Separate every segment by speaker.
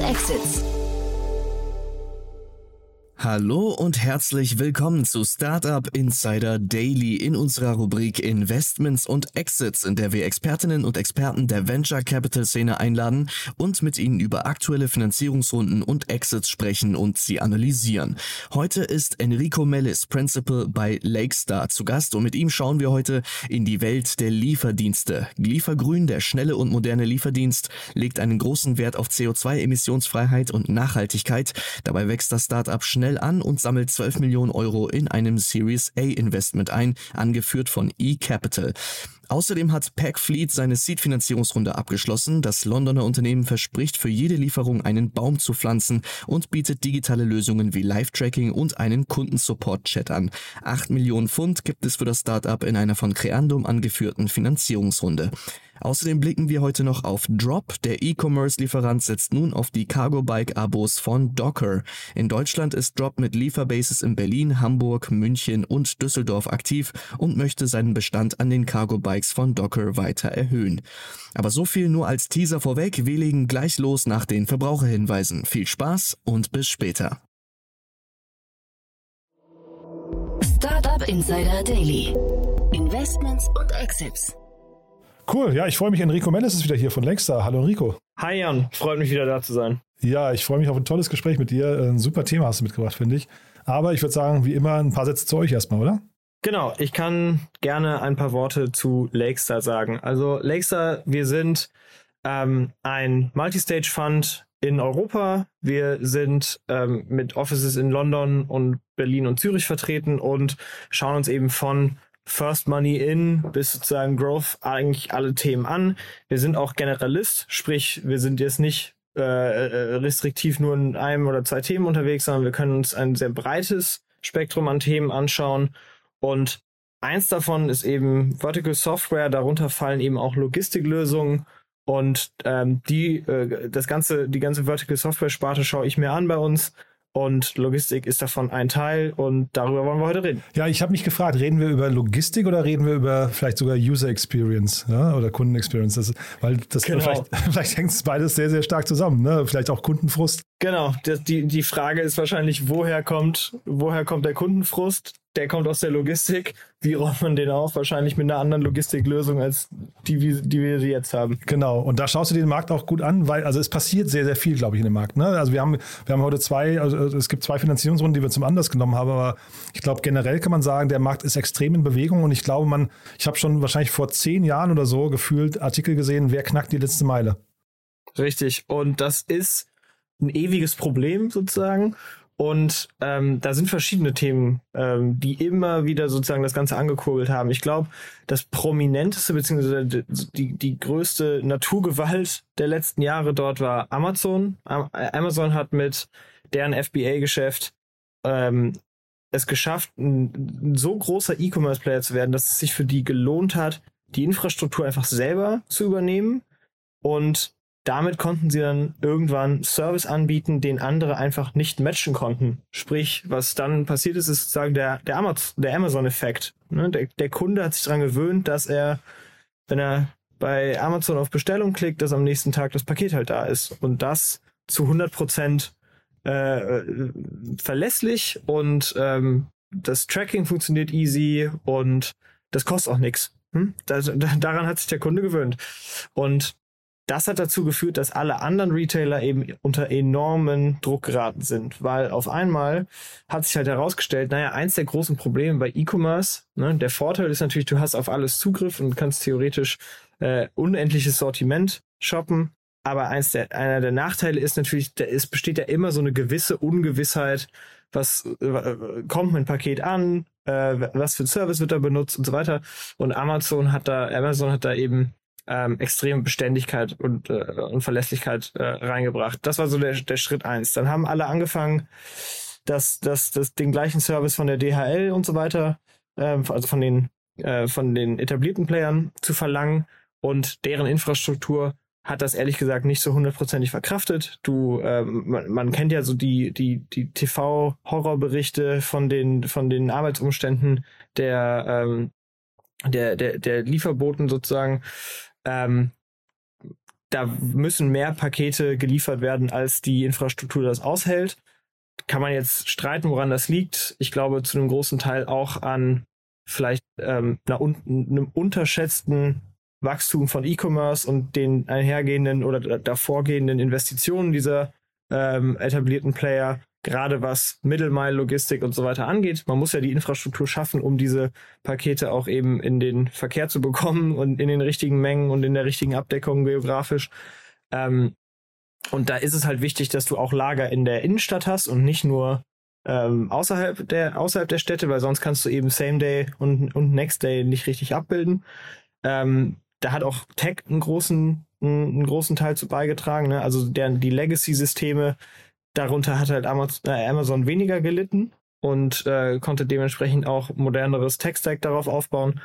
Speaker 1: Exits.
Speaker 2: Hallo und herzlich willkommen zu Startup Insider Daily in unserer Rubrik Investments und Exits, in der wir Expertinnen und Experten der Venture Capital Szene einladen und mit ihnen über aktuelle Finanzierungsrunden und Exits sprechen und sie analysieren. Heute ist Enrico Mellis, Principal bei Lakestar, zu Gast und mit ihm schauen wir heute in die Welt der Lieferdienste. Liefergrün, der schnelle und moderne Lieferdienst, legt einen großen Wert auf CO2-Emissionsfreiheit und Nachhaltigkeit. Dabei wächst das Startup schnell schnell an und sammelt 12 Millionen Euro in einem Series A Investment ein, angeführt von eCapital. Außerdem hat Packfleet seine Seed-Finanzierungsrunde abgeschlossen. Das Londoner Unternehmen verspricht für jede Lieferung einen Baum zu pflanzen und bietet digitale Lösungen wie Live-Tracking und einen Kundensupport-Chat an. 8 Millionen Pfund gibt es für das Startup in einer von Creandum angeführten Finanzierungsrunde. Außerdem blicken wir heute noch auf Drop. Der E-Commerce-Lieferant setzt nun auf die Cargo-Bike-Abos von Docker. In Deutschland ist Drop mit Lieferbases in Berlin, Hamburg, München und Düsseldorf aktiv und möchte seinen Bestand an den Cargo-Bikes von Docker weiter erhöhen. Aber so viel nur als Teaser vorweg. Wir legen gleich los nach den Verbraucherhinweisen. Viel Spaß und bis später.
Speaker 1: Startup Insider Daily. Investments und Exits.
Speaker 3: Cool, ja, ich freue mich. Enrico Mendes ist wieder hier von Lexstar. Hallo Enrico.
Speaker 4: Hi Jan, freut mich wieder da zu sein.
Speaker 3: Ja, ich freue mich auf ein tolles Gespräch mit dir. Ein super Thema hast du mitgebracht, finde ich. Aber ich würde sagen, wie immer, ein paar Sätze zu euch erstmal, oder?
Speaker 4: Genau, ich kann gerne ein paar Worte zu Lakestar sagen. Also Lakestar, wir sind ähm, ein Multistage Fund in Europa. Wir sind ähm, mit Offices in London und Berlin und Zürich vertreten und schauen uns eben von First Money In bis sozusagen Growth eigentlich alle Themen an. Wir sind auch Generalist, sprich, wir sind jetzt nicht äh, äh, restriktiv nur in einem oder zwei Themen unterwegs, sondern wir können uns ein sehr breites Spektrum an Themen anschauen. Und eins davon ist eben Vertical Software, darunter fallen eben auch Logistiklösungen. Und ähm, die, äh, das ganze, die ganze Vertical Software Sparte schaue ich mir an bei uns und Logistik ist davon ein Teil und darüber wollen wir heute reden.
Speaker 3: Ja, ich habe mich gefragt, reden wir über Logistik oder reden wir über vielleicht sogar User Experience ja, oder Kunden Experience? Das, weil das genau. vielleicht, vielleicht hängt es beides sehr, sehr stark zusammen. Ne? Vielleicht auch Kundenfrust.
Speaker 4: Genau, die, die Frage ist wahrscheinlich, woher kommt, woher kommt der Kundenfrust? Der kommt aus der Logistik. Wie räumt man den auf? Wahrscheinlich mit einer anderen Logistiklösung als die, die wir jetzt haben.
Speaker 3: Genau. Und da schaust du den Markt auch gut an, weil also es passiert sehr, sehr viel, glaube ich, in dem Markt. Ne? Also wir haben, wir haben heute zwei, also es gibt zwei Finanzierungsrunden, die wir zum Anlass genommen haben, aber ich glaube, generell kann man sagen, der Markt ist extrem in Bewegung und ich glaube, man, ich habe schon wahrscheinlich vor zehn Jahren oder so gefühlt Artikel gesehen, wer knackt die letzte Meile.
Speaker 4: Richtig. Und das ist ein ewiges Problem sozusagen. Und ähm, da sind verschiedene Themen, ähm, die immer wieder sozusagen das Ganze angekurbelt haben. Ich glaube, das prominenteste beziehungsweise die, die größte Naturgewalt der letzten Jahre dort war Amazon. Amazon hat mit deren FBA-Geschäft ähm, es geschafft, ein so großer E-Commerce-Player zu werden, dass es sich für die gelohnt hat, die Infrastruktur einfach selber zu übernehmen und damit konnten sie dann irgendwann Service anbieten, den andere einfach nicht matchen konnten. Sprich, was dann passiert ist, ist sozusagen der, der, Amazon, der Amazon-Effekt. Ne? Der, der Kunde hat sich daran gewöhnt, dass er, wenn er bei Amazon auf Bestellung klickt, dass am nächsten Tag das Paket halt da ist. Und das zu 100 Prozent äh, verlässlich und ähm, das Tracking funktioniert easy und das kostet auch nichts. Hm? daran hat sich der Kunde gewöhnt. Und das hat dazu geführt, dass alle anderen Retailer eben unter enormen Druck geraten sind, weil auf einmal hat sich halt herausgestellt, naja, eins der großen Probleme bei E-Commerce, ne, der Vorteil ist natürlich, du hast auf alles Zugriff und kannst theoretisch äh, unendliches Sortiment shoppen, aber eins der, einer der Nachteile ist natürlich, da ist, besteht ja immer so eine gewisse Ungewissheit, was äh, kommt mein Paket an, äh, was für ein Service wird da benutzt und so weiter. Und Amazon hat da, Amazon hat da eben ähm, extreme Beständigkeit und, äh, und Verlässlichkeit äh, reingebracht. Das war so der, der Schritt eins. Dann haben alle angefangen, das, das, das, den gleichen Service von der DHL und so weiter, äh, also von den, äh, von den etablierten Playern zu verlangen und deren Infrastruktur hat das ehrlich gesagt nicht so hundertprozentig verkraftet. Du, ähm, man, man kennt ja so die die die TV-Horrorberichte von den von den Arbeitsumständen der ähm, der der der Lieferboten sozusagen ähm, da müssen mehr Pakete geliefert werden, als die Infrastruktur das aushält. Kann man jetzt streiten, woran das liegt. Ich glaube zu einem großen Teil auch an vielleicht ähm, einer einem unterschätzten Wachstum von E-Commerce und den einhergehenden oder davorgehenden Investitionen dieser ähm, etablierten Player, gerade was Middle-Mile-Logistik und so weiter angeht. Man muss ja die Infrastruktur schaffen, um diese Pakete auch eben in den Verkehr zu bekommen und in den richtigen Mengen und in der richtigen Abdeckung geografisch. Ähm, und da ist es halt wichtig, dass du auch Lager in der Innenstadt hast und nicht nur ähm, außerhalb der außerhalb der Städte, weil sonst kannst du eben Same Day und, und Next Day nicht richtig abbilden. Ähm, da hat auch Tech einen großen, einen großen Teil zu beigetragen. Ne? Also der, die Legacy-Systeme, darunter hat halt Amazon, äh, Amazon weniger gelitten und äh, konnte dementsprechend auch moderneres Tech-Stack darauf aufbauen.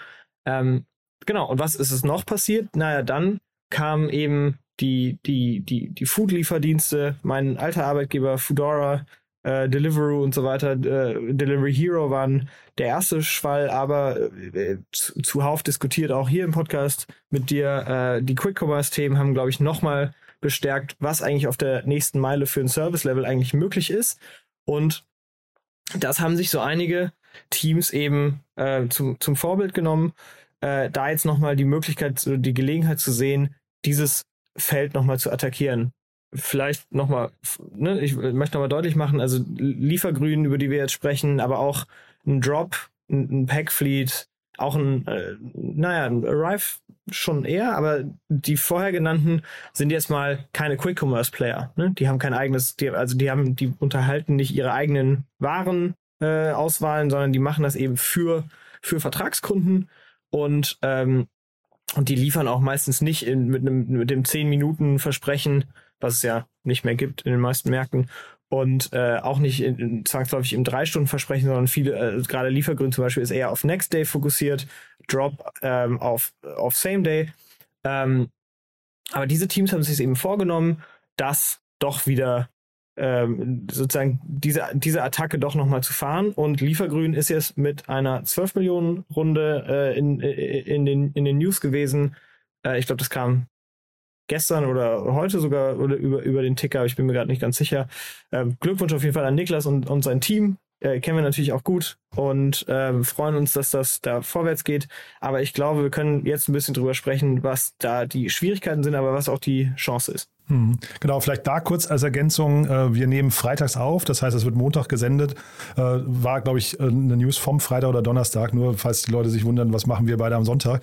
Speaker 4: Ähm, genau, und was ist es noch passiert? Naja, dann kam eben die, die, die, die Food-Lieferdienste, mein alter Arbeitgeber Foodora, äh, Deliveroo und so weiter, äh, Delivery Hero waren der erste Schwall, aber äh, zu, zuhauf diskutiert auch hier im Podcast mit dir. Äh, die Quick-Commerce-Themen haben, glaube ich, nochmal bestärkt, was eigentlich auf der nächsten Meile für ein Service-Level eigentlich möglich ist. Und das haben sich so einige Teams eben äh, zum, zum Vorbild genommen, äh, da jetzt nochmal die Möglichkeit, die Gelegenheit zu sehen, dieses Feld nochmal zu attackieren vielleicht nochmal, ne, ich möchte nochmal deutlich machen, also Liefergrün, über die wir jetzt sprechen, aber auch ein Drop, ein, ein Packfleet, auch ein, äh, naja, ein Arrive schon eher, aber die vorher genannten sind jetzt mal keine Quick Commerce Player. Ne? Die haben kein eigenes, die, also die haben, die unterhalten nicht ihre eigenen Waren äh, Auswahlen, sondern die machen das eben für für Vertragskunden und ähm, und die liefern auch meistens nicht in, mit einem mit dem 10 Minuten Versprechen was es ja nicht mehr gibt in den meisten Märkten. Und äh, auch nicht in, in, zwangsläufig im Drei-Stunden-Versprechen, sondern viele, äh, gerade Liefergrün zum Beispiel, ist eher auf Next Day fokussiert, Drop ähm, auf, auf Same Day. Ähm, aber diese Teams haben sich eben vorgenommen, das doch wieder ähm, sozusagen diese, diese Attacke doch nochmal zu fahren. Und Liefergrün ist jetzt mit einer 12 Millionen Runde äh, in, in, den, in den News gewesen. Äh, ich glaube, das kam gestern oder heute sogar oder über, über den Ticker, ich bin mir gerade nicht ganz sicher. Ähm, Glückwunsch auf jeden Fall an Niklas und, und sein Team. Äh, kennen wir natürlich auch gut und ähm, freuen uns, dass das da vorwärts geht. Aber ich glaube, wir können jetzt ein bisschen drüber sprechen, was da die Schwierigkeiten sind, aber was auch die Chance ist.
Speaker 3: Hm. Genau, vielleicht da kurz als Ergänzung. Äh, wir nehmen freitags auf, das heißt, es wird Montag gesendet. Äh, war, glaube ich, eine News vom Freitag oder Donnerstag, nur falls die Leute sich wundern, was machen wir beide am Sonntag.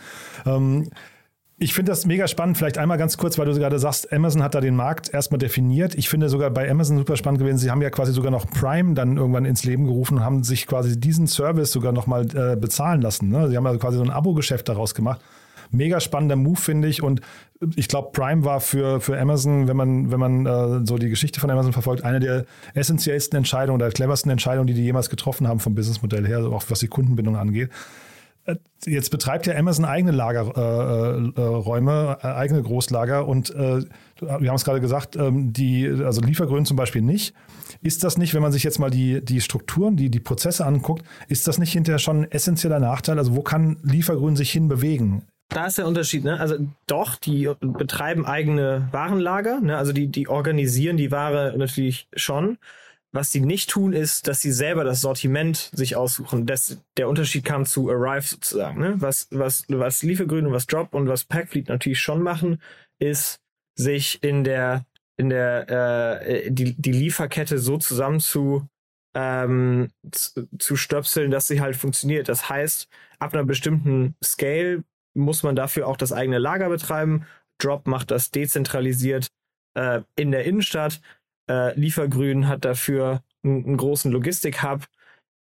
Speaker 3: Ich finde das mega spannend. Vielleicht einmal ganz kurz, weil du gerade sagst, Amazon hat da den Markt erstmal definiert. Ich finde sogar bei Amazon super spannend gewesen. Sie haben ja quasi sogar noch Prime dann irgendwann ins Leben gerufen und haben sich quasi diesen Service sogar nochmal äh, bezahlen lassen. Ne? Sie haben also quasi so ein Abo-Geschäft daraus gemacht. Mega spannender Move, finde ich. Und ich glaube, Prime war für, für Amazon, wenn man, wenn man äh, so die Geschichte von Amazon verfolgt, eine der essentiellsten Entscheidungen oder cleversten Entscheidungen, die die jemals getroffen haben vom Businessmodell her, auch was die Kundenbindung angeht. Äh, jetzt betreibt ja Amazon eigene Lagerräume, äh, äh, eigene Großlager und äh, wir haben es gerade gesagt, ähm, die, also Liefergrün zum Beispiel nicht. Ist das nicht, wenn man sich jetzt mal die, die Strukturen, die, die Prozesse anguckt, ist das nicht hinterher schon ein essentieller Nachteil? Also wo kann Liefergrün sich hinbewegen?
Speaker 4: Da ist der Unterschied, ne? Also doch, die betreiben eigene Warenlager, ne? Also die, die organisieren die Ware natürlich schon. Was sie nicht tun, ist, dass sie selber das Sortiment sich aussuchen. Das, der Unterschied kam zu Arrive sozusagen. Ne? Was, was, was Liefergrün und was Drop und was Packfleet natürlich schon machen, ist, sich in der, in der, äh, die, die Lieferkette so zusammen zu, ähm, zu, zu stöpseln, dass sie halt funktioniert. Das heißt, ab einer bestimmten Scale muss man dafür auch das eigene Lager betreiben. Drop macht das dezentralisiert äh, in der Innenstadt. Äh, Liefergrün hat dafür einen, großen Logistik-Hub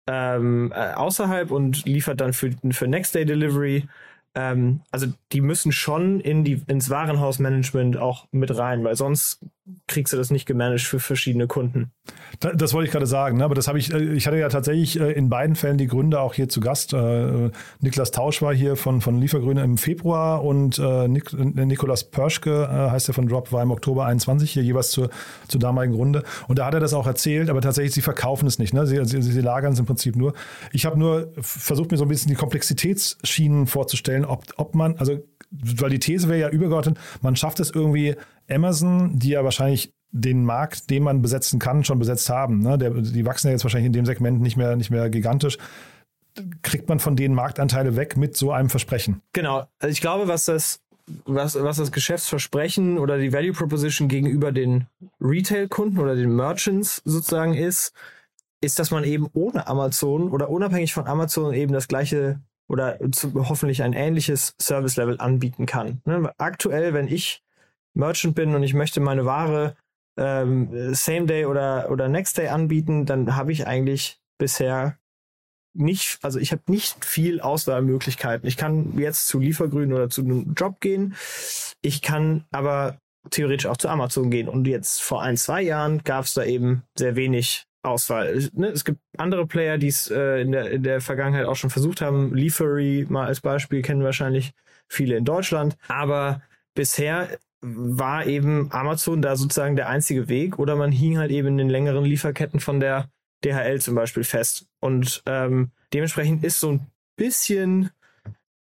Speaker 4: ähm, äh, außerhalb und liefert dann für, für Next-Day-Delivery. Ähm, also die müssen schon in die, ins Warenhausmanagement auch mit rein, weil sonst kriegst du das nicht gemanagt für verschiedene Kunden.
Speaker 3: Das, das wollte ich gerade sagen, ne? aber das habe ich, äh, ich hatte ja tatsächlich äh, in beiden Fällen die Gründer auch hier zu Gast. Äh, Niklas Tausch war hier von, von Liefergrüne im Februar und Nik, Nikolas Pörschke heißt er von Drop, war im Oktober 21 hier jeweils zur, zur damaligen Runde. Und da hat er das auch erzählt, aber tatsächlich, sie verkaufen es nicht. Ne? Sie, sie, sie lagern es im Prinzip nur. Ich habe nur versucht, mir so ein bisschen die Komplexitätsschienen vorzustellen, ob, ob man, also weil die These wäre ja übergeordnet, man schafft es irgendwie, Amazon, die ja wahrscheinlich den Markt, den man besetzen kann, schon besetzt haben. Ne? Der, die wachsen ja jetzt wahrscheinlich in dem Segment nicht mehr, nicht mehr gigantisch. Kriegt man von denen Marktanteile weg mit so einem Versprechen?
Speaker 4: Genau. Also ich glaube, was das, was, was das Geschäftsversprechen oder die Value Proposition gegenüber den Retail-Kunden oder den Merchants sozusagen ist, ist, dass man eben ohne Amazon oder unabhängig von Amazon eben das gleiche oder zu, hoffentlich ein ähnliches Service-Level anbieten kann. Ne? Aktuell, wenn ich Merchant bin und ich möchte meine Ware ähm, Same Day oder, oder Next Day anbieten, dann habe ich eigentlich bisher nicht, also ich habe nicht viel Auswahlmöglichkeiten. Ich kann jetzt zu Liefergrün oder zu einem Job gehen. Ich kann aber theoretisch auch zu Amazon gehen. Und jetzt vor ein, zwei Jahren gab es da eben sehr wenig Auswahl. Ne, es gibt andere Player, die es äh, in, der, in der Vergangenheit auch schon versucht haben. Liefery mal als Beispiel kennen wahrscheinlich viele in Deutschland. Aber bisher war eben Amazon da sozusagen der einzige Weg oder man hing halt eben in den längeren Lieferketten von der DHL zum Beispiel fest. Und ähm, dementsprechend ist so ein bisschen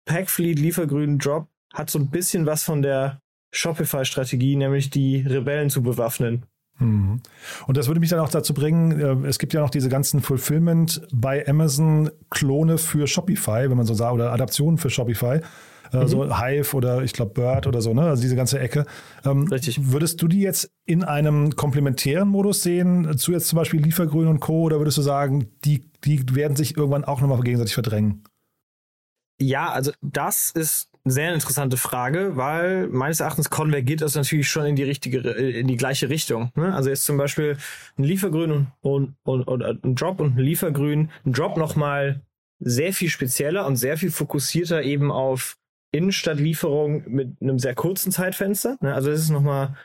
Speaker 4: Packfleet Liefergrün Drop hat so ein bisschen was von der Shopify-Strategie, nämlich die Rebellen zu bewaffnen.
Speaker 3: Mhm. Und das würde mich dann auch dazu bringen, äh, es gibt ja noch diese ganzen Fulfillment bei Amazon Klone für Shopify, wenn man so sagt, oder Adaptionen für Shopify. Äh, mhm. So Hive oder ich glaube Bird oder so, ne? Also diese ganze Ecke. Ähm, Richtig. Würdest du die jetzt in einem komplementären Modus sehen, zu jetzt zum Beispiel Liefergrün und Co. oder würdest du sagen, die, die werden sich irgendwann auch nochmal gegenseitig verdrängen?
Speaker 4: Ja, also das ist sehr interessante Frage, weil meines Erachtens konvergiert das natürlich schon in die richtige, äh, in die gleiche Richtung. Ne? Also jetzt zum Beispiel ein Liefergrün und, und, und oder ein Drop und ein Liefergrün, ein Drop nochmal sehr viel spezieller und sehr viel fokussierter eben auf Innenstadtlieferung mit einem sehr kurzen Zeitfenster. Ne? Also es ist nochmal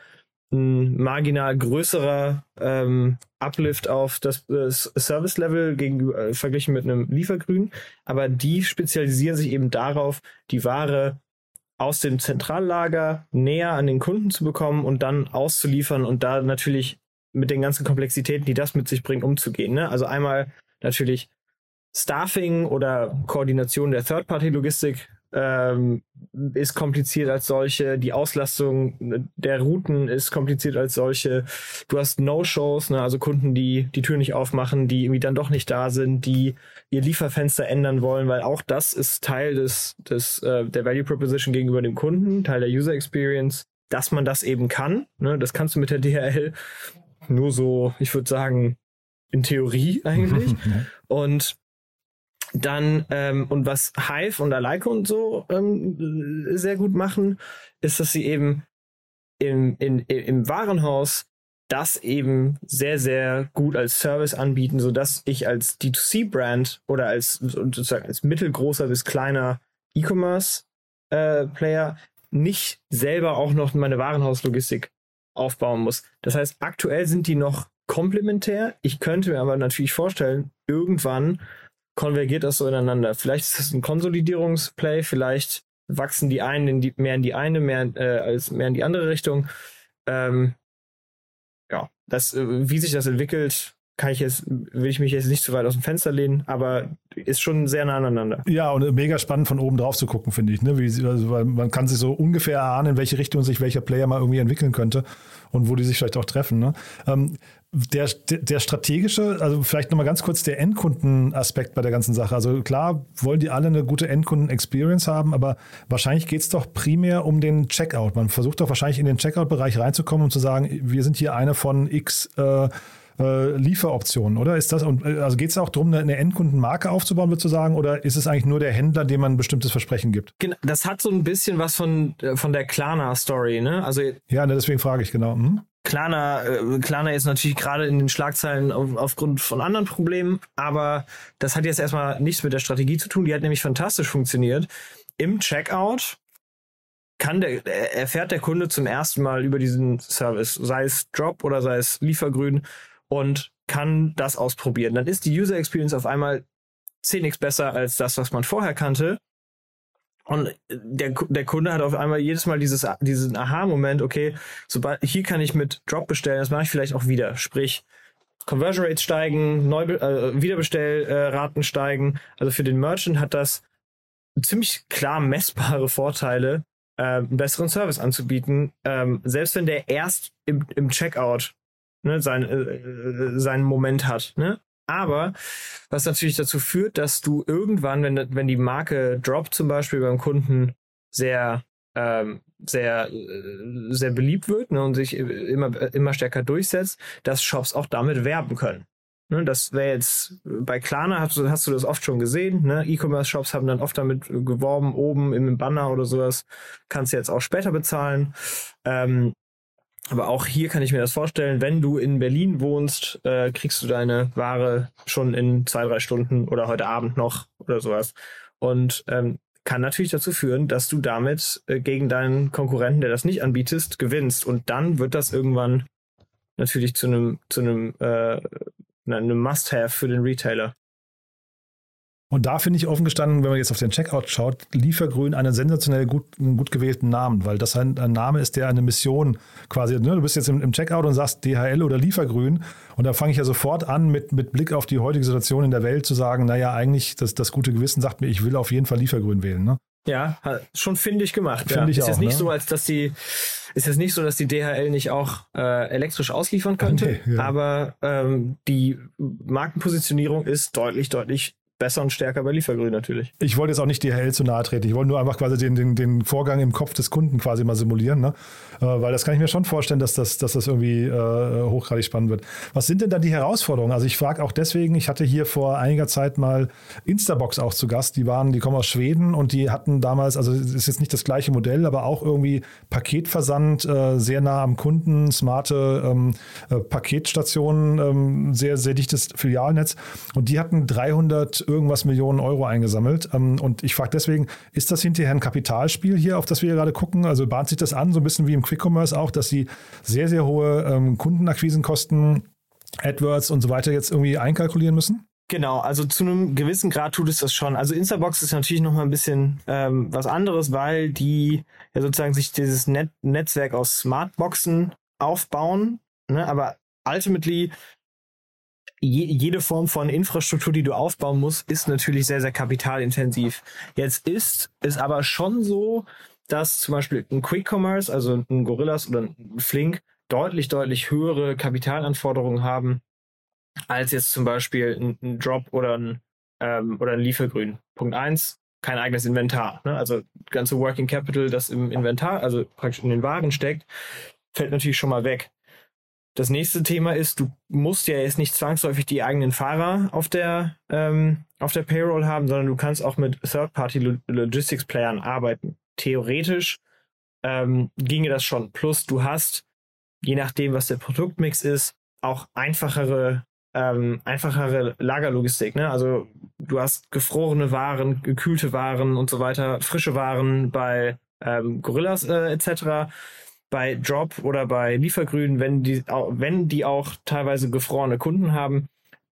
Speaker 4: ein marginal größerer ähm, Uplift auf das, das Service-Level gegenüber äh, verglichen mit einem Liefergrün. Aber die spezialisieren sich eben darauf, die Ware aus dem Zentrallager näher an den Kunden zu bekommen und dann auszuliefern und da natürlich mit den ganzen Komplexitäten, die das mit sich bringt, umzugehen. Ne? Also einmal natürlich Staffing oder Koordination der Third-Party-Logistik ähm, ist kompliziert als solche. Die Auslastung der Routen ist kompliziert als solche. Du hast No-Shows, ne, also Kunden, die die Tür nicht aufmachen, die irgendwie dann doch nicht da sind, die ihr Lieferfenster ändern wollen, weil auch das ist Teil des, des äh, der Value Proposition gegenüber dem Kunden, Teil der User Experience, dass man das eben kann. Ne, das kannst du mit der DHL nur so, ich würde sagen, in Theorie eigentlich. Und dann, ähm, und was Hive und Aleike und so ähm, sehr gut machen, ist, dass sie eben im, in, im Warenhaus das eben sehr, sehr gut als Service anbieten, so dass ich als D2C-Brand oder als sozusagen als mittelgroßer bis kleiner E-Commerce-Player äh, nicht selber auch noch meine Warenhauslogistik aufbauen muss. Das heißt, aktuell sind die noch komplementär. Ich könnte mir aber natürlich vorstellen, irgendwann konvergiert das so ineinander. Vielleicht ist das ein Konsolidierungsplay, vielleicht wachsen die einen in die, mehr in die eine, mehr, äh, als mehr in die andere Richtung. Ähm, ja, das, äh, wie sich das entwickelt, kann ich jetzt, will ich mich jetzt nicht zu weit aus dem Fenster lehnen, aber ist schon sehr nah aneinander.
Speaker 3: Ja, und mega spannend von oben drauf zu gucken, finde ich. Ne? Wie, also, man kann sich so ungefähr erahnen, in welche Richtung sich welcher Player mal irgendwie entwickeln könnte und wo die sich vielleicht auch treffen. Ne? Ähm, der, der strategische, also vielleicht nochmal ganz kurz der Endkundenaspekt bei der ganzen Sache. Also klar wollen die alle eine gute Endkunden-Experience haben, aber wahrscheinlich geht es doch primär um den Checkout. Man versucht doch wahrscheinlich in den Checkout-Bereich reinzukommen und zu sagen, wir sind hier eine von X äh, äh, Lieferoptionen, oder? Ist das, und, äh, also geht es auch darum, eine, Endkundenmarke aufzubauen, würdest du sagen, oder ist es eigentlich nur der Händler, dem man ein bestimmtes Versprechen gibt?
Speaker 4: Genau, das hat so ein bisschen was von, äh, von der Klarna-Story, ne? Also,
Speaker 3: ja, ne, deswegen frage ich genau. Hm?
Speaker 4: Klarna, äh, Klarna ist natürlich gerade in den Schlagzeilen auf, aufgrund von anderen Problemen, aber das hat jetzt erstmal nichts mit der Strategie zu tun. Die hat nämlich fantastisch funktioniert. Im Checkout kann der, erfährt der Kunde zum ersten Mal über diesen Service, sei es Drop oder sei es Liefergrün und kann das ausprobieren. Dann ist die User Experience auf einmal 10x besser als das, was man vorher kannte. Und der, der Kunde hat auf einmal jedes Mal dieses, diesen Aha-Moment, okay, sobald, hier kann ich mit Drop bestellen, das mache ich vielleicht auch wieder. Sprich, Conversion Rates steigen, Neu äh, Wiederbestellraten äh, steigen. Also für den Merchant hat das ziemlich klar messbare Vorteile, äh, einen besseren Service anzubieten, ähm, selbst wenn der erst im, im Checkout ne, sein, äh, äh, seinen Moment hat. Ne? Aber was natürlich dazu führt, dass du irgendwann, wenn, wenn die Marke Drop zum Beispiel beim Kunden sehr, ähm, sehr, äh, sehr beliebt wird ne, und sich immer, immer stärker durchsetzt, dass Shops auch damit werben können. Ne, das wäre jetzt bei Klarna hast hast du das oft schon gesehen. Ne? E-Commerce-Shops haben dann oft damit geworben, oben im Banner oder sowas. Kannst du jetzt auch später bezahlen. Ähm, aber auch hier kann ich mir das vorstellen, wenn du in Berlin wohnst, äh, kriegst du deine Ware schon in zwei, drei Stunden oder heute Abend noch oder sowas. Und ähm, kann natürlich dazu führen, dass du damit äh, gegen deinen Konkurrenten, der das nicht anbietest, gewinnst. Und dann wird das irgendwann natürlich zu einem zu einem äh, einem Must-have für den Retailer.
Speaker 3: Und da finde ich offen gestanden, wenn man jetzt auf den Checkout schaut, Liefergrün einen sensationell gut, gut gewählten Namen, weil das ein, ein Name ist, der eine Mission quasi, ne, du bist jetzt im, im, Checkout und sagst DHL oder Liefergrün und da fange ich ja sofort an, mit, mit Blick auf die heutige Situation in der Welt zu sagen, naja, eigentlich das, das gute Gewissen sagt mir, ich will auf jeden Fall Liefergrün wählen. Ne?
Speaker 4: Ja, schon findig gemacht.
Speaker 3: Find ja. Ich
Speaker 4: ist
Speaker 3: auch,
Speaker 4: jetzt nicht
Speaker 3: ne?
Speaker 4: so, als dass die ist jetzt nicht so, dass die DHL nicht auch äh, elektrisch ausliefern könnte, nee, ja. aber ähm, die Markenpositionierung ist deutlich, deutlich besser und stärker bei Liefergrün natürlich.
Speaker 3: Ich wollte jetzt auch nicht DHL zu nahe treten. Ich wollte nur einfach quasi den, den, den Vorgang im Kopf des Kunden quasi mal simulieren, ne? Äh, weil das kann ich mir schon vorstellen, dass das, dass das irgendwie äh, hochgradig spannend wird. Was sind denn dann die Herausforderungen? Also ich frage auch deswegen, ich hatte hier vor einiger Zeit mal Instabox auch zu Gast. Die waren, die kommen aus Schweden und die hatten damals, also es ist jetzt nicht das gleiche Modell, aber auch irgendwie Paketversand äh, sehr nah am Kunden, smarte ähm, äh, Paketstationen, ähm, sehr, sehr dichtes Filialnetz. Und die hatten 300 irgendwas Millionen Euro eingesammelt. Ähm, und ich frage deswegen, ist das hinterher ein Kapitalspiel hier, auf das wir gerade gucken? Also bahnt sich das an, so ein bisschen wie im Quick Commerce auch, dass sie sehr, sehr hohe ähm, Kundenakquisenkosten, AdWords und so weiter jetzt irgendwie einkalkulieren müssen?
Speaker 4: Genau, also zu einem gewissen Grad tut es das schon. Also Instabox ist natürlich noch mal ein bisschen ähm, was anderes, weil die ja sozusagen sich dieses Net Netzwerk aus Smartboxen aufbauen. Ne? Aber ultimately je, jede Form von Infrastruktur, die du aufbauen musst, ist natürlich sehr, sehr kapitalintensiv. Jetzt ist es aber schon so, dass zum Beispiel ein Quick Commerce, also ein Gorillas oder ein Flink, deutlich, deutlich höhere Kapitalanforderungen haben, als jetzt zum Beispiel ein, ein Drop oder ein, ähm, oder ein Liefergrün. Punkt eins kein eigenes Inventar. Ne? Also ganze Working Capital, das im Inventar, also praktisch in den Waren steckt, fällt natürlich schon mal weg. Das nächste Thema ist, du musst ja jetzt nicht zwangsläufig die eigenen Fahrer auf der, ähm, auf der Payroll haben, sondern du kannst auch mit Third-Party-Logistics-Playern arbeiten. Theoretisch ähm, ginge das schon. Plus du hast, je nachdem, was der Produktmix ist, auch einfachere, ähm, einfachere Lagerlogistik. Ne? Also du hast gefrorene Waren, gekühlte Waren und so weiter, frische Waren bei ähm, Gorillas äh, etc bei Drop oder bei Liefergrün, wenn die, wenn die auch teilweise gefrorene Kunden haben,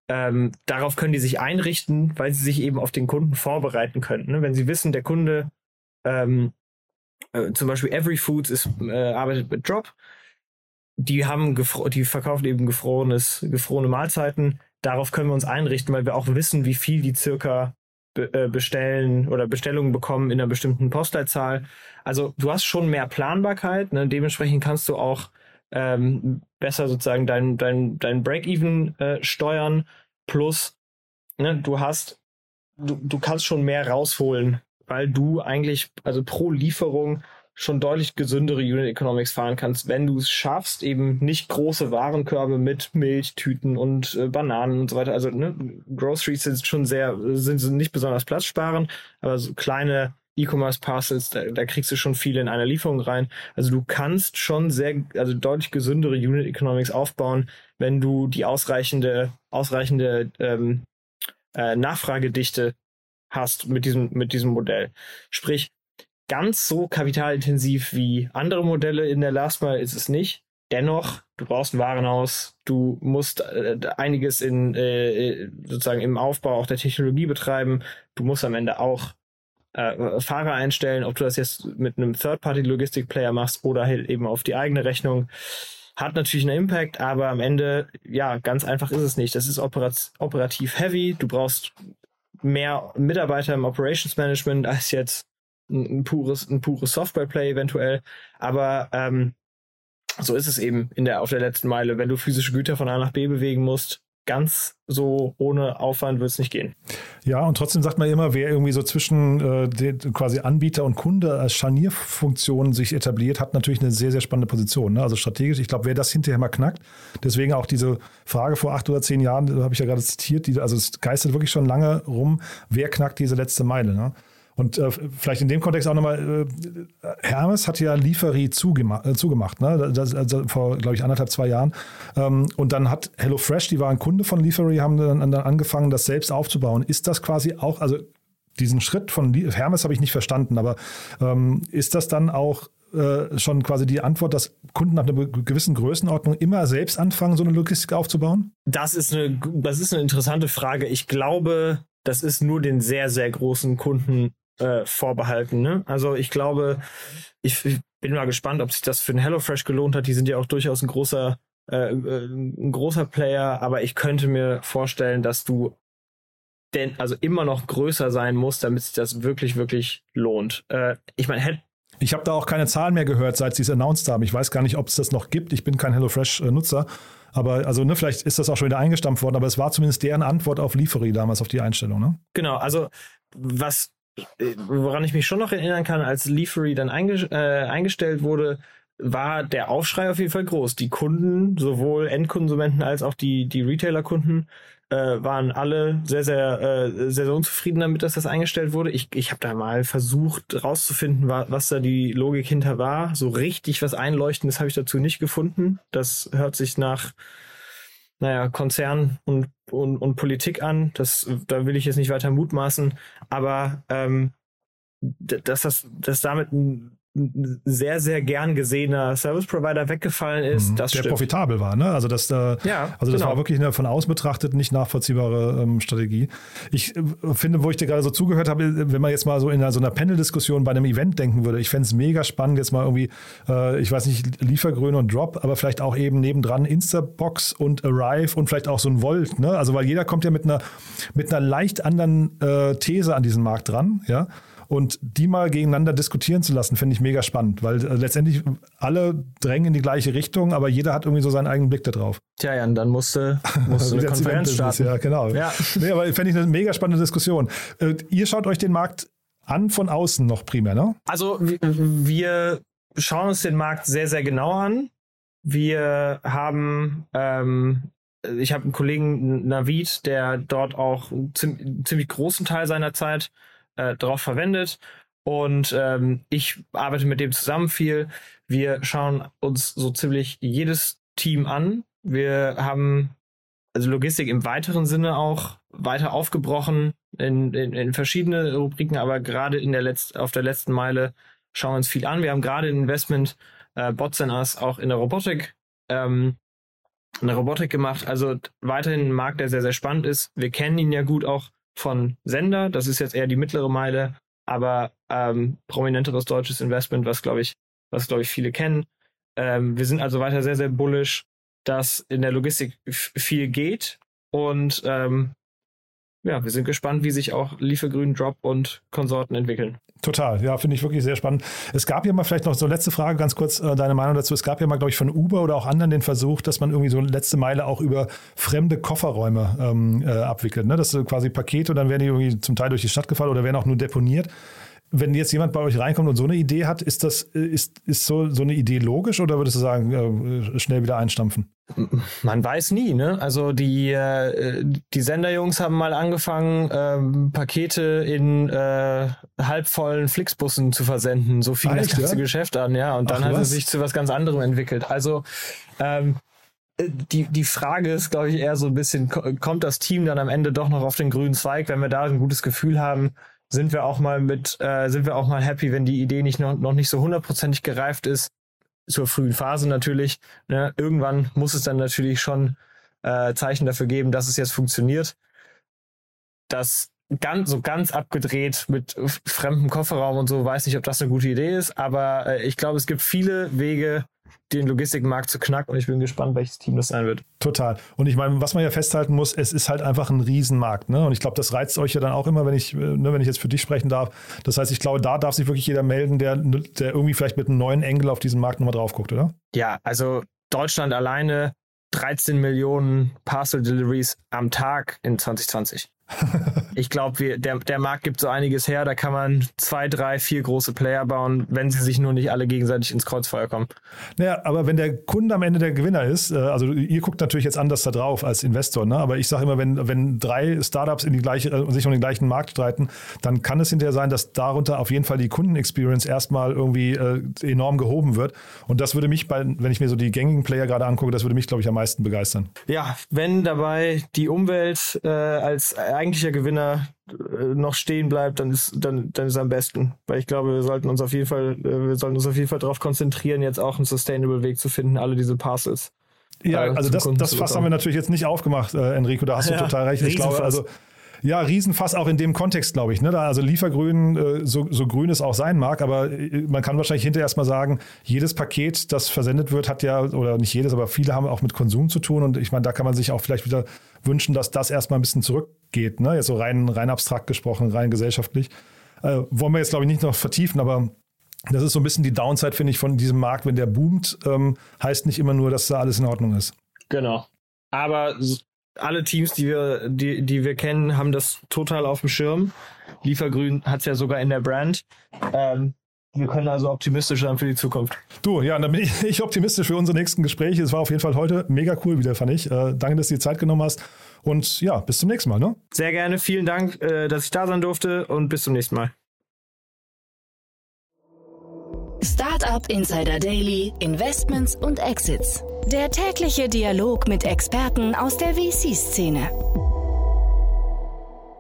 Speaker 4: ähm, darauf können die sich einrichten, weil sie sich eben auf den Kunden vorbereiten können. Ne? Wenn sie wissen, der Kunde, ähm, äh, zum Beispiel Every Foods ist, äh, arbeitet mit Drop, die haben die verkaufen eben gefrorenes, gefrorene Mahlzeiten. Darauf können wir uns einrichten, weil wir auch wissen, wie viel die circa bestellen oder Bestellungen bekommen in einer bestimmten Postleitzahl. Also du hast schon mehr Planbarkeit. Ne? Dementsprechend kannst du auch ähm, besser sozusagen dein, dein, dein Break-Even äh, steuern. Plus, ne, du hast, du, du kannst schon mehr rausholen, weil du eigentlich, also pro Lieferung schon deutlich gesündere Unit Economics fahren kannst, wenn du es schaffst, eben nicht große Warenkörbe mit Milchtüten und äh, Bananen und so weiter. Also ne, Groceries sind schon sehr, sind, sind nicht besonders platzsparend, aber so kleine E-Commerce Parcels, da, da kriegst du schon viele in einer Lieferung rein. Also du kannst schon sehr, also deutlich gesündere Unit Economics aufbauen, wenn du die ausreichende, ausreichende ähm, äh, Nachfragedichte hast mit diesem, mit diesem Modell. Sprich, ganz so kapitalintensiv wie andere Modelle in der Last Mile ist es nicht. Dennoch, du brauchst ein Warenhaus, du musst äh, einiges in äh, sozusagen im Aufbau auch der Technologie betreiben. Du musst am Ende auch äh, Fahrer einstellen, ob du das jetzt mit einem Third-Party-Logistik-Player machst oder halt eben auf die eigene Rechnung. Hat natürlich einen Impact, aber am Ende, ja, ganz einfach ist es nicht. Das ist operat operativ heavy. Du brauchst mehr Mitarbeiter im Operations Management als jetzt ein, ein pures, ein pures Software-Play eventuell. Aber ähm, so ist es eben in der, auf der letzten Meile. Wenn du physische Güter von A nach B bewegen musst, ganz so ohne Aufwand wird es nicht gehen.
Speaker 3: Ja, und trotzdem sagt man immer, wer irgendwie so zwischen äh, den, quasi Anbieter und Kunde als Scharnierfunktion sich etabliert, hat natürlich eine sehr, sehr spannende Position. Ne? Also strategisch, ich glaube, wer das hinterher mal knackt, deswegen auch diese Frage vor acht oder zehn Jahren, habe ich ja gerade zitiert, die, also es geistert wirklich schon lange rum, wer knackt diese letzte Meile. Ne? Und äh, vielleicht in dem Kontext auch nochmal, äh, Hermes hat ja Lieferie zugema äh, zugemacht, ne? Das, also vor, glaube ich, anderthalb, zwei Jahren. Ähm, und dann hat HelloFresh, die waren Kunde von Lieferie, haben dann, dann angefangen, das selbst aufzubauen. Ist das quasi auch, also diesen Schritt von Hermes habe ich nicht verstanden, aber ähm, ist das dann auch äh, schon quasi die Antwort, dass Kunden nach einer gewissen Größenordnung immer selbst anfangen, so eine Logistik aufzubauen?
Speaker 4: Das ist eine, das ist eine interessante Frage. Ich glaube, das ist nur den sehr, sehr großen Kunden äh, vorbehalten. Ne? Also ich glaube, ich, ich, bin mal gespannt, ob sich das für den HelloFresh gelohnt hat. Die sind ja auch durchaus ein großer, äh, äh, ein großer Player, aber ich könnte mir vorstellen, dass du denn also immer noch größer sein musst, damit sich das wirklich, wirklich lohnt. Äh, ich meine, hätte
Speaker 3: ich habe da auch keine Zahlen mehr gehört, seit sie es announced haben. Ich weiß gar nicht, ob es das noch gibt. Ich bin kein HelloFresh-Nutzer. Aber also, ne, vielleicht ist das auch schon wieder eingestampft worden, aber es war zumindest deren Antwort auf Liefery damals auf die Einstellung, ne?
Speaker 4: Genau, also was woran ich mich schon noch erinnern kann, als Leafery dann einge äh, eingestellt wurde, war der Aufschrei auf jeden Fall groß. Die Kunden, sowohl Endkonsumenten als auch die, die Retailer-Kunden, äh, waren alle sehr, sehr, äh, sehr, sehr unzufrieden damit, dass das eingestellt wurde. Ich, ich habe da mal versucht rauszufinden, was, was da die Logik hinter war. So richtig was Einleuchtendes habe ich dazu nicht gefunden. Das hört sich nach naja, Konzern und, und, und Politik an. Das, da will ich jetzt nicht weiter mutmaßen, aber ähm, dass das dass damit ein sehr, sehr gern gesehener Service Provider weggefallen ist. Mhm,
Speaker 3: der
Speaker 4: stimmt.
Speaker 3: profitabel war, ne? Also das, äh,
Speaker 4: ja,
Speaker 3: also das
Speaker 4: genau.
Speaker 3: war wirklich eine von außen betrachtet nicht nachvollziehbare ähm, Strategie. Ich äh, finde, wo ich dir gerade so zugehört habe, wenn man jetzt mal so in so einer Panel-Diskussion bei einem Event denken würde, ich fände es mega spannend, jetzt mal irgendwie, äh, ich weiß nicht, Liefergrün und Drop, aber vielleicht auch eben nebendran Instabox und Arrive und vielleicht auch so ein Volt, ne? Also weil jeder kommt ja mit einer, mit einer leicht anderen äh, These an diesen Markt dran, ja. Und die mal gegeneinander diskutieren zu lassen, finde ich mega spannend, weil äh, letztendlich alle drängen in die gleiche Richtung, aber jeder hat irgendwie so seinen eigenen Blick da drauf.
Speaker 4: Tja, Jan, dann musste, musste eine Konferenz starten.
Speaker 3: Ja, genau.
Speaker 4: Ja.
Speaker 3: Nee, aber fände ich eine mega spannende Diskussion. Äh, ihr schaut euch den Markt an von außen noch primär, ne?
Speaker 4: Also wir schauen uns den Markt sehr, sehr genau an. Wir haben ähm, ich habe einen Kollegen Navid, der dort auch einen ziemlich großen Teil seiner Zeit äh, drauf verwendet. Und ähm, ich arbeite mit dem zusammen viel. Wir schauen uns so ziemlich jedes Team an. Wir haben also Logistik im weiteren Sinne auch weiter aufgebrochen in, in, in verschiedene Rubriken, aber gerade in der Letz-, auf der letzten Meile schauen wir uns viel an. Wir haben gerade ein Investment äh, Bots auch in der Robotik, ähm, in der Robotik gemacht. Also weiterhin ein Markt, der sehr, sehr spannend ist. Wir kennen ihn ja gut auch von Sender. Das ist jetzt eher die mittlere Meile, aber ähm, prominenteres deutsches Investment, was glaube ich, was glaube ich viele kennen. Ähm, wir sind also weiter sehr, sehr bullish, dass in der Logistik viel geht und ähm, ja, wir sind gespannt, wie sich auch Liefergrün, Drop und Konsorten entwickeln.
Speaker 3: Total, ja, finde ich wirklich sehr spannend. Es gab ja mal vielleicht noch so letzte Frage, ganz kurz äh, deine Meinung dazu. Es gab ja mal, glaube ich, von Uber oder auch anderen den Versuch, dass man irgendwie so letzte Meile auch über fremde Kofferräume ähm, äh, abwickelt. Ne? Das sind quasi Pakete und dann werden die irgendwie zum Teil durch die Stadt gefahren oder werden auch nur deponiert wenn jetzt jemand bei euch reinkommt und so eine Idee hat, ist das ist, ist so, so eine Idee logisch oder würdest du sagen, äh, schnell wieder einstampfen?
Speaker 4: Man weiß nie, ne? Also die, äh, die Senderjungs haben mal angefangen, ähm, Pakete in äh, halbvollen Flixbussen zu versenden. So fing das ganze ja? Geschäft an, ja. Und dann Ach, hat es sich zu was ganz anderem entwickelt. Also ähm, die, die Frage ist, glaube ich, eher so ein bisschen, kommt das Team dann am Ende doch noch auf den grünen Zweig, wenn wir da ein gutes Gefühl haben, sind wir auch mal mit, äh, sind wir auch mal happy, wenn die Idee nicht noch, noch nicht so hundertprozentig gereift ist, zur frühen Phase natürlich. Ne? Irgendwann muss es dann natürlich schon äh, Zeichen dafür geben, dass es jetzt funktioniert. Das ganz so ganz abgedreht mit fremdem Kofferraum und so, weiß nicht, ob das eine gute Idee ist, aber äh, ich glaube, es gibt viele Wege, den Logistikmarkt zu knacken und ich bin gespannt, welches Team das sein wird.
Speaker 3: Total. Und ich meine, was man ja festhalten muss, es ist halt einfach ein Riesenmarkt. Ne? Und ich glaube, das reizt euch ja dann auch immer, wenn ich, äh, ne, wenn ich jetzt für dich sprechen darf. Das heißt, ich glaube, da darf sich wirklich jeder melden, der, der irgendwie vielleicht mit einem neuen Engel auf diesen Markt nochmal drauf guckt, oder?
Speaker 4: Ja, also Deutschland alleine 13 Millionen Parcel Deliveries am Tag in 2020 ich glaube, der, der Markt gibt so einiges her. Da kann man zwei, drei, vier große Player bauen, wenn sie sich nur nicht alle gegenseitig ins Kreuzfeuer kommen.
Speaker 3: Naja, aber wenn der Kunde am Ende der Gewinner ist, äh, also ihr guckt natürlich jetzt anders da drauf als Investor, ne? aber ich sage immer, wenn, wenn drei Startups in die gleiche, äh, sich um den gleichen Markt streiten, dann kann es hinterher sein, dass darunter auf jeden Fall die Kundenexperience erstmal irgendwie äh, enorm gehoben wird. Und das würde mich, bei, wenn ich mir so die gängigen Player gerade angucke, das würde mich, glaube ich, am meisten begeistern.
Speaker 4: Ja, wenn dabei die Umwelt äh, als eigentlicher Gewinner äh, noch stehen bleibt, dann ist dann dann ist am besten, weil ich glaube, wir sollten uns auf jeden Fall äh, wir sollten uns auf jeden Fall darauf konzentrieren, jetzt auch einen sustainable Weg zu finden, alle diese Parcels.
Speaker 3: Ja, äh, also das, das Fass haben wir natürlich jetzt nicht aufgemacht, äh, Enrico, da hast du ja, total recht. Ich glaube, also ja, Riesenfass auch in dem Kontext, glaube ich. Ne? Da, also Liefergrün, äh, so, so grün es auch sein mag, aber äh, man kann wahrscheinlich hinterher erstmal sagen, jedes Paket, das versendet wird, hat ja, oder nicht jedes, aber viele haben auch mit Konsum zu tun. Und ich meine, da kann man sich auch vielleicht wieder wünschen, dass das erstmal ein bisschen zurückgeht. Ne? Jetzt so rein, rein abstrakt gesprochen, rein gesellschaftlich. Äh, wollen wir jetzt, glaube ich, nicht noch vertiefen, aber das ist so ein bisschen die Downside, finde ich, von diesem Markt. Wenn der boomt, ähm, heißt nicht immer nur, dass da alles in Ordnung ist.
Speaker 4: Genau. Aber alle Teams, die wir, die, die wir kennen, haben das total auf dem Schirm. Liefergrün hat es ja sogar in der Brand. Ähm, wir können also optimistisch sein für die Zukunft.
Speaker 3: Du, ja, dann bin ich, ich optimistisch für unsere nächsten Gespräche. Es war auf jeden Fall heute mega cool wieder, fand ich. Äh, danke, dass du dir Zeit genommen hast. Und ja, bis zum nächsten Mal. Ne?
Speaker 4: Sehr gerne. Vielen Dank, äh, dass ich da sein durfte und bis zum nächsten Mal.
Speaker 1: Startup Insider Daily, Investments und Exits. Der tägliche Dialog mit Experten aus der VC-Szene.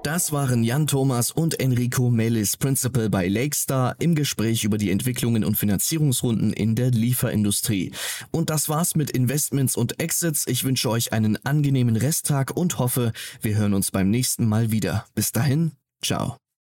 Speaker 2: Das waren Jan Thomas und Enrico Melis, Principal bei Lakestar, im Gespräch über die Entwicklungen und Finanzierungsrunden in der Lieferindustrie. Und das war's mit Investments und Exits. Ich wünsche euch einen angenehmen Resttag und hoffe, wir hören uns beim nächsten Mal wieder. Bis dahin, ciao.